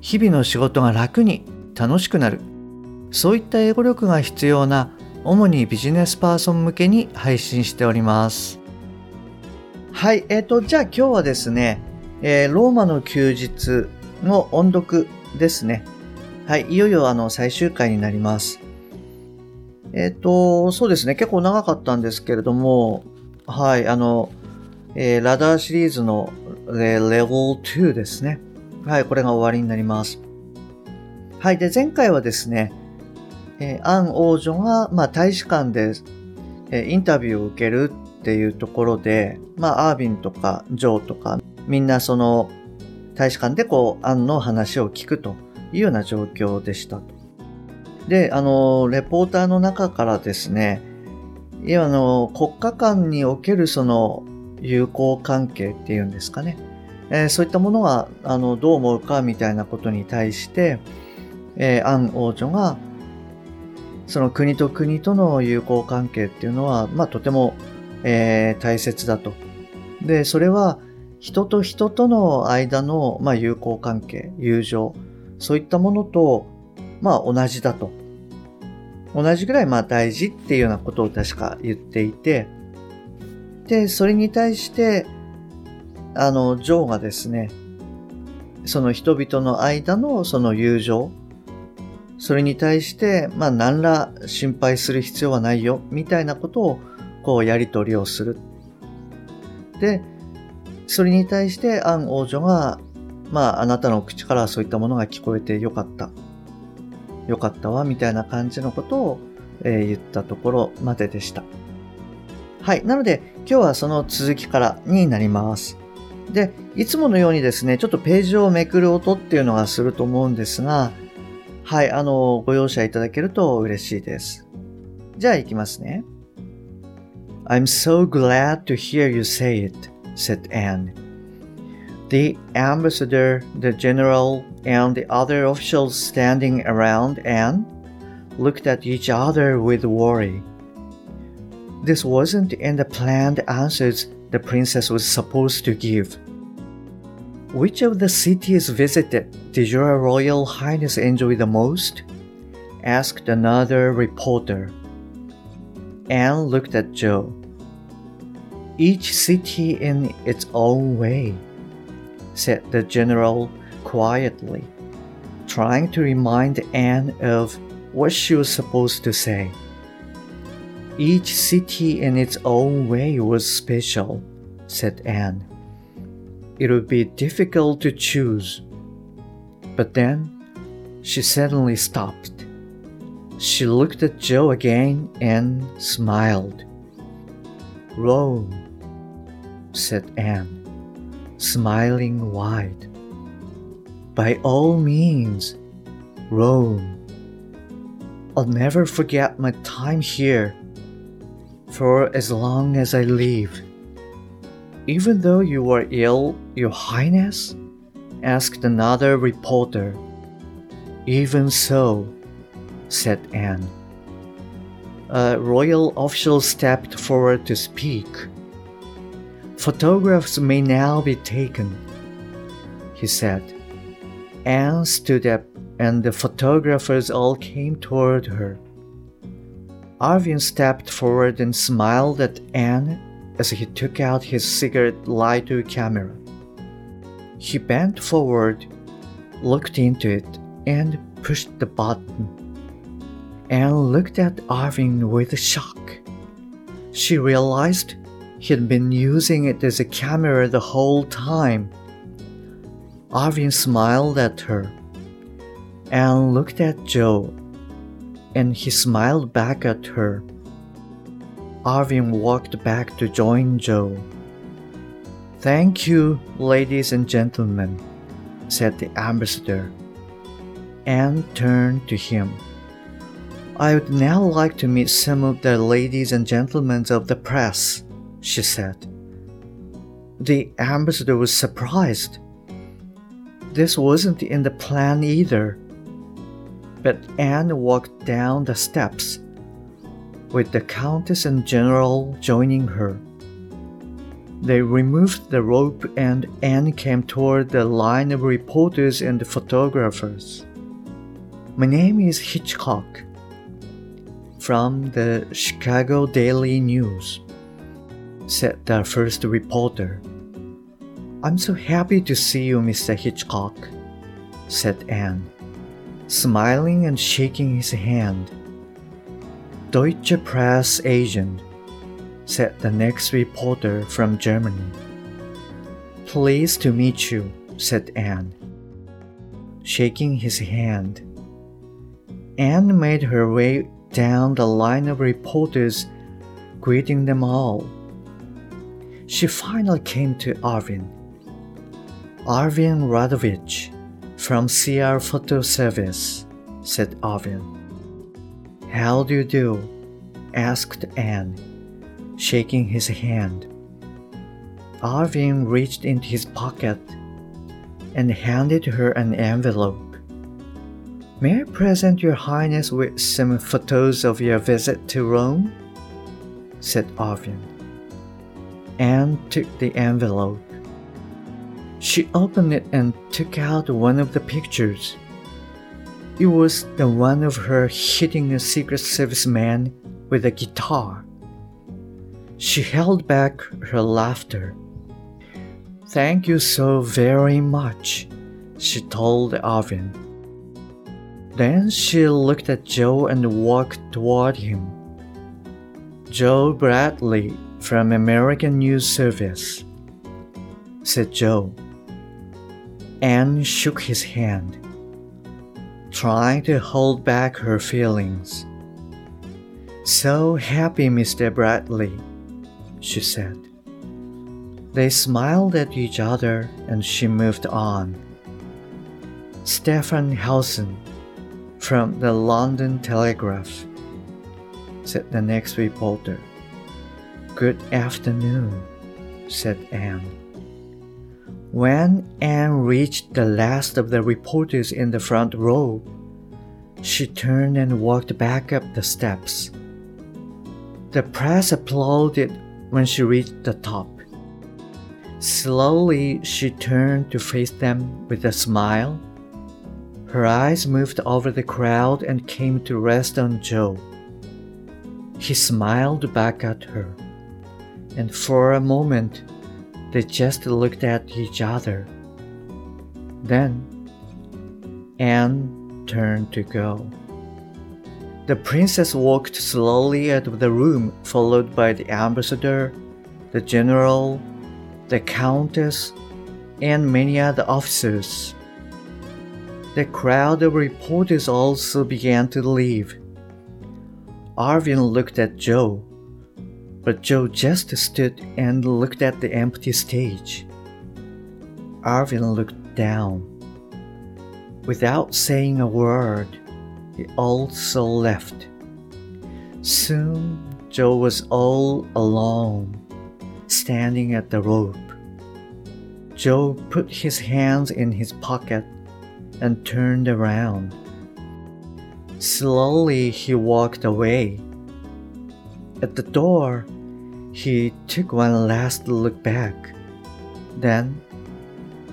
日々の仕事が楽に楽しくなる。そういった英語力が必要な主にビジネスパーソン向けに配信しております。はいえっ、ー、とじゃあ今日はですね、えー、ローマの休日の音読ですね。はいいよいよあの最終回になります。えっ、ー、とそうですね結構長かったんですけれどもはいあのえー、ラダーシリーズのレレベル2ですね。はい、これが終わりになります。はい、で、前回はですね、えー、アン王女が、まあ、大使館で、えー、インタビューを受けるっていうところで、まあ、アービンとかジョーとか、みんなその、大使館でこう、アンの話を聞くというような状況でした。で、あの、レポーターの中からですね、いや、あの、国家間におけるその、友好関係っていうんですかね、えー、そういったものがあのどう思うかみたいなことに対して、えー、アン王女がその国と国との友好関係っていうのは、まあ、とても、えー、大切だと。で、それは人と人との間の、まあ、友好関係、友情、そういったものと、まあ、同じだと。同じぐらい、まあ、大事っていうようなことを確か言っていて、で、それに対して、あの、ジョーがですね、その人々の間のその友情、それに対して、まあ、何ら心配する必要はないよ、みたいなことを、こう、やり取りをする。で、それに対して、アン王女が、まあ、あなたの口からそういったものが聞こえてよかった。よかったわ、みたいな感じのことを、えー、言ったところまででした。はい。なので、今日はその続きからになります。で、いつものようにですね、ちょっとページをめくる音っていうのがすると思うんですが、はい、あの、ご容赦いただけると嬉しいです。じゃあ行きますね。I'm so glad to hear you say it, said Anne. The ambassador, the general, and the other officials standing around Anne looked at each other with worry. This wasn't in the planned answers the princess was supposed to give. Which of the cities visited did your royal highness enjoy the most? asked another reporter. Anne looked at Joe. Each city in its own way, said the general quietly, trying to remind Anne of what she was supposed to say. Each city in its own way was special, said Anne. It would be difficult to choose. But then she suddenly stopped. She looked at Joe again and smiled. Rome, said Anne, smiling wide. By all means, Rome. I'll never forget my time here for as long as I live. Even though you are ill, Your Highness? asked another reporter. Even so, said Anne. A royal official stepped forward to speak. Photographs may now be taken, he said. Anne stood up and the photographers all came toward her. Arvin stepped forward and smiled at Anne as he took out his cigarette lighter camera. He bent forward, looked into it, and pushed the button. Anne looked at Arvin with shock. She realized he'd been using it as a camera the whole time. Arvin smiled at her. Anne looked at Joe and he smiled back at her. Arvin walked back to join Joe. Thank you, ladies and gentlemen, said the ambassador, Anne turned to him. I would now like to meet some of the ladies and gentlemen of the press, she said. The ambassador was surprised. This wasn't in the plan either. But Anne walked down the steps, with the Countess and General joining her. They removed the rope and Anne came toward the line of reporters and photographers. My name is Hitchcock from the Chicago Daily News, said the first reporter. I'm so happy to see you, Mr. Hitchcock, said Anne, smiling and shaking his hand. Deutsche Press agent, said the next reporter from Germany. Pleased to meet you, said Anne, shaking his hand. Anne made her way down the line of reporters, greeting them all. She finally came to Arvin. Arvin Radovich from CR Photo Service, said Arvin. How do you do? asked Anne, shaking his hand. Arvin reached into his pocket and handed her an envelope. May I present your highness with some photos of your visit to Rome? said Arvin. Anne took the envelope. She opened it and took out one of the pictures. It was the one of her hitting a Secret Service man with a guitar. She held back her laughter. Thank you so very much, she told Arvin. Then she looked at Joe and walked toward him. Joe Bradley from American News Service, said Joe. Anne shook his hand, trying to hold back her feelings. So happy, Mr. Bradley, she said. They smiled at each other and she moved on. Stefan Hausen from the London Telegraph, said the next reporter. Good afternoon, said Anne. When Anne reached the last of the reporters in the front row, she turned and walked back up the steps. The press applauded when she reached the top. Slowly, she turned to face them with a smile her eyes moved over the crowd and came to rest on Joe. He smiled back at her, and for a moment they just looked at each other. Then Anne turned to go. The princess walked slowly out of the room, followed by the ambassador, the general, the countess, and many other officers. The crowd of reporters also began to leave. Arvin looked at Joe, but Joe just stood and looked at the empty stage. Arvin looked down. Without saying a word, he also left. Soon, Joe was all alone, standing at the rope. Joe put his hands in his pocket and turned around. Slowly he walked away. At the door, he took one last look back, then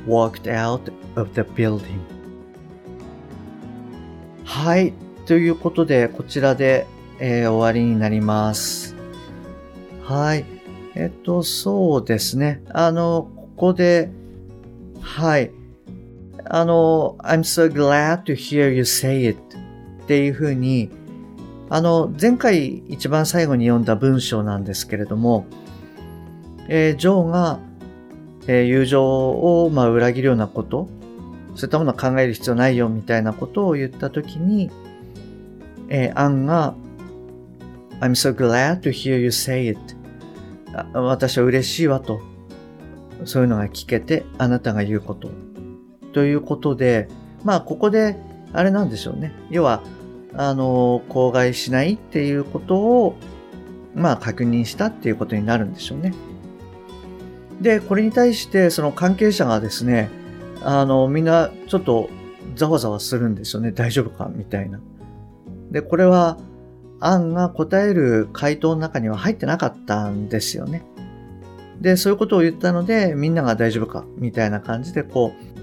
walked out of the building. はい、ということで、こちらで、えー、終わりになります。はい。えっと、そうですね。あの、ここで、はい。あの、I'm so glad to hear you say it っていうふうに、あの、前回一番最後に読んだ文章なんですけれども、えー、ジョーが、えー、友情を、まあ、裏切るようなこと、そういったものは考える必要ないよみたいなことを言ったときに、えー、アンが、I'm so glad to hear you say it. 私は嬉しいわと。そういうのが聞けて、あなたが言うこと。ということで、まあ、ここで、あれなんでしょうね。要は、あの、口外しないっていうことを、まあ、確認したっていうことになるんでしょうね。で、これに対して、その関係者がですね、あの、みんなちょっとざわざわするんですよね。大丈夫かみたいな。で、これは、案が答える回答の中には入ってなかったんですよね。で、そういうことを言ったので、みんなが大丈夫かみたいな感じで、こう、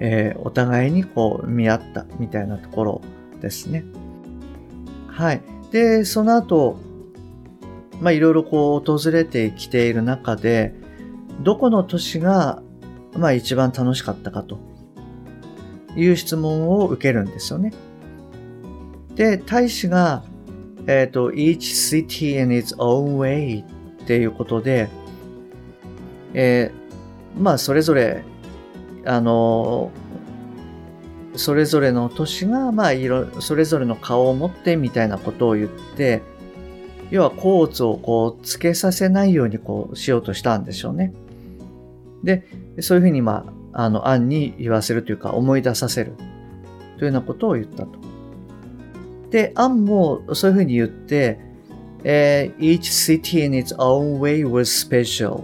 えー、お互いにこう見合ったみたいなところですね。はい。で、その後、まあいろいろこう訪れてきている中で、どこの都市がまあ一番楽しかったかという質問を受けるんですよね。で、大使が、えっ、ー、と、each city in its own way っていうことで、えー、まあそれぞれあのそれぞれの都市が、まあ、いろそれぞれの顔を持ってみたいなことを言って要は甲乙をこうつけさせないようにこうしようとしたんでしょうね。でそういうふうに、まあ、あの案に言わせるというか思い出させるというようなことを言ったと。で案もそういうふうに言って、えー、Each city in its own way was special.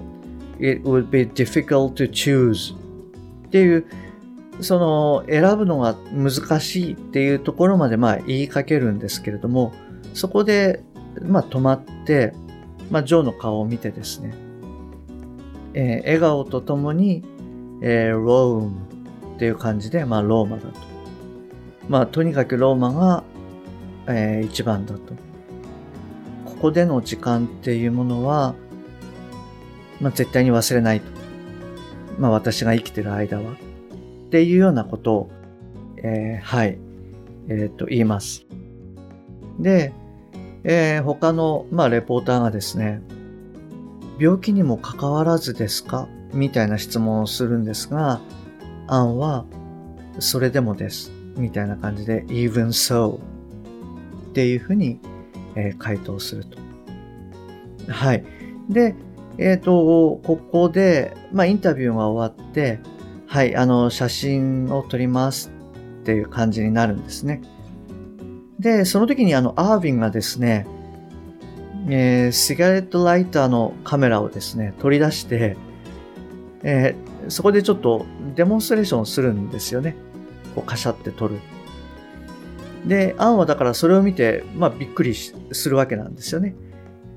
It would be difficult to choose っていう、その選ぶのが難しいっていうところまでまあ言いかけるんですけれども、そこでまあ止まって、まあ、ジョーの顔を見てですね、えー、笑顔とともに、えー、ロームっていう感じで、まあ、ローマだと。まあ、とにかくローマが、えー、一番だと。ここでの時間っていうものは、まあ、絶対に忘れないと。まあ私が生きてる間は。っていうようなことを、えー、はい、え、ー、と、言います。で、えー、他の、まあ、レポーターがですね、病気にもかかわらずですか？みたいな質問をするんですが、アンは、それでもです。みたいな感じで、even so っていうふうに、えー、回答すると。はい。で、えっ、ー、と、ここで、まあ、インタビューが終わって、はい、あの、写真を撮りますっていう感じになるんですね。で、その時にあの、アービンがですね、えー、シガレットライターのカメラをですね、取り出して、えー、そこでちょっとデモンストレーションするんですよね。こう、カシャって撮る。で、アンはだからそれを見て、まあ、びっくりするわけなんですよね。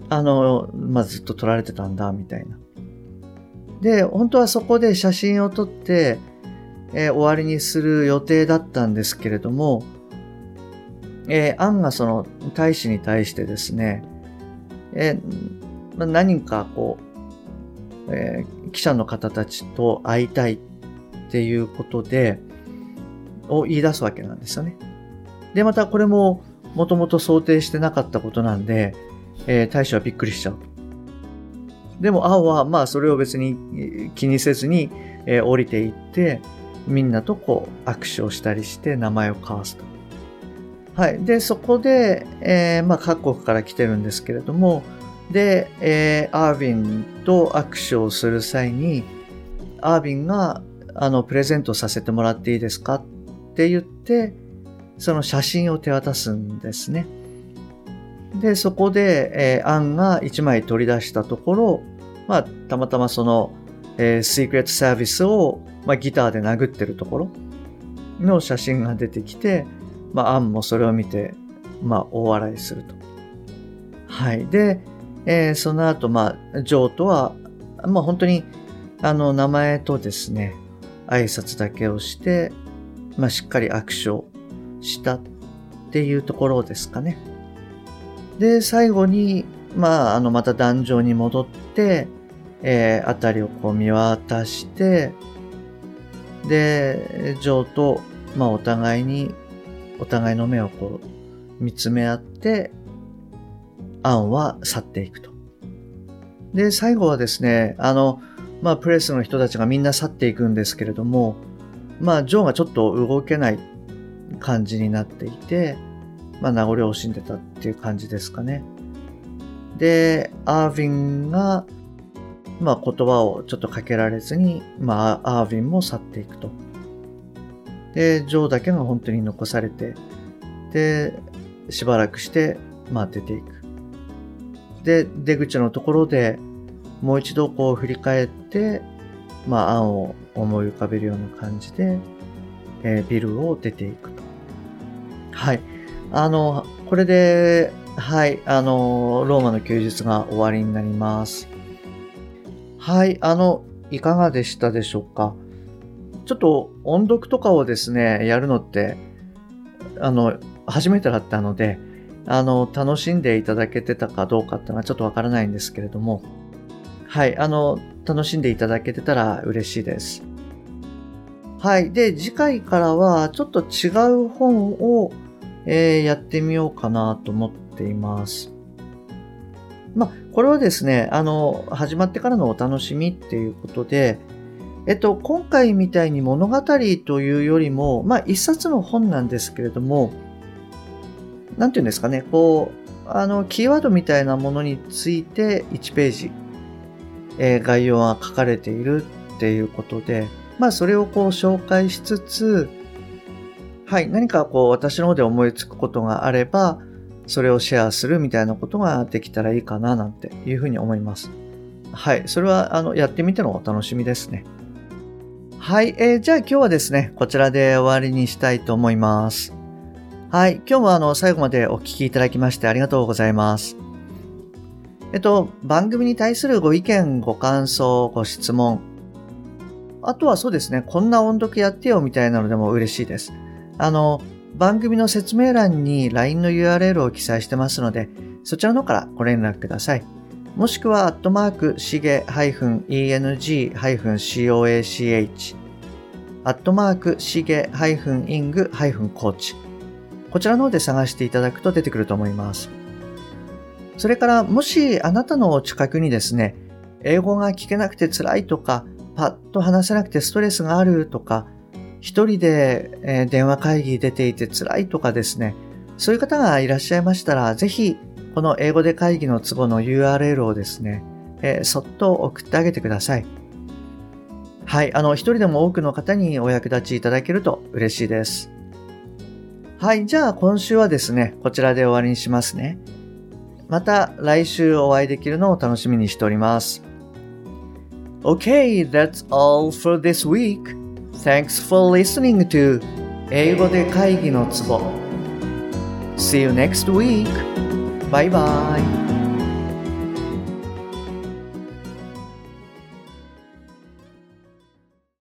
あの、まあ、ずっと撮られてたんだ、みたいな。で、本当はそこで写真を撮って、えー、終わりにする予定だったんですけれども、えー、アンがその大使に対してですね、えー、ま、何かこう、えー、記者の方たちと会いたいっていうことで、を言い出すわけなんですよね。で、またこれももともと想定してなかったことなんで、えー、大使はびっくりしちゃう。でも青はまあそれを別に気にせずに、えー、降りていってみんなとこう握手をしたりして名前を交わすと。はい。で、そこで、えー、まあ各国から来てるんですけれども、で、えー、アービンと握手をする際に、アービンがあのプレゼントさせてもらっていいですかって言って、その写真を手渡すんですね。で、そこで、えー、アンが1枚取り出したところ、まあ、たまたまその、えー、シークレットサービスを、まあ、ギターで殴ってるところの写真が出てきて、まあ、アンもそれを見て、まあ、大笑いすると。はい。で、えー、その後、まあ、ジョーとは、まあ、本当に、あの、名前とですね、挨拶だけをして、まあ、しっかり握手をしたっていうところですかね。で、最後に、まあ、あの、また壇上に戻って、えー、辺りをこう見渡して、で、ジョーと、まあ、お互いに、お互いの目をこう、見つめ合って、アンは去っていくと。で、最後はですね、あの、まあ、プレスの人たちがみんな去っていくんですけれども、まあ、ジョーがちょっと動けない感じになっていて、まあ、名残惜しんでたっていう感じですかね。で、アーヴィンが、まあ、言葉をちょっとかけられずに、まあ、アーヴィンも去っていくと。で、ジョーだけが本当に残されて、で、しばらくして、まあ出ていく。で、出口のところでもう一度こう振り返って、まあ案を思い浮かべるような感じで、えー、ビルを出ていくと。はい。あの、これで、はい、あの、ローマの休日が終わりになります。はい、あの、いかがでしたでしょうか？ちょっと音読とかをですね、やるのって、あの、初めてだったので、あの、楽しんでいただけてたかどうかっていうのはちょっとわからないんですけれども、はい、あの、楽しんでいただけてたら嬉しいです。はい。で、次回からはちょっと違う本を、えー、やってみようかなと思っています。まあ、これはですね、あの、始まってからのお楽しみっていうことで、えっと、今回みたいに物語というよりも、まあ、一冊の本なんですけれども、なんていうんですかね、こう、あの、キーワードみたいなものについて1ページ、えー、概要が書かれているっていうことで、まあ、それをこう紹介しつつ、はい、何かこう私の方で思いつくことがあれば、それをシェアするみたいなことができたらいいかななんていうふうに思います。はい、それはあのやってみてのお楽しみですね。はい、えー、じゃあ今日はですね、こちらで終わりにしたいと思います。はい、今日もあの最後までお聴きいただきましてありがとうございます。えっと、番組に対するご意見、ご感想、ご質問、あとはそうですね、こんな音読やってよみたいなのでも嬉しいです。あの、番組の説明欄に LINE の URL を記載してますので、そちらの方からご連絡ください。もしくは、アットマーク、しげ -eng-coach、アットマーク、しげ -ing-coach。こちらの方で探していただくと出てくると思います。それから、もしあなたの近くにですね、英語が聞けなくて辛いとか、パッと話せなくてストレスがあるとか、一人で、え電話会議出ていて辛いとかですね、そういう方がいらっしゃいましたら、ぜひ、この英語で会議のツボの URL をですね、えー、そっと送ってあげてください。はい、あの、一人でも多くの方にお役立ちいただけると嬉しいです。はい、じゃあ今週はですね、こちらで終わりにしますね。また来週お会いできるのを楽しみにしております。Okay, that's all for this week. Thanks for listening to 英語で会議のツボ See you next week. Bye bye.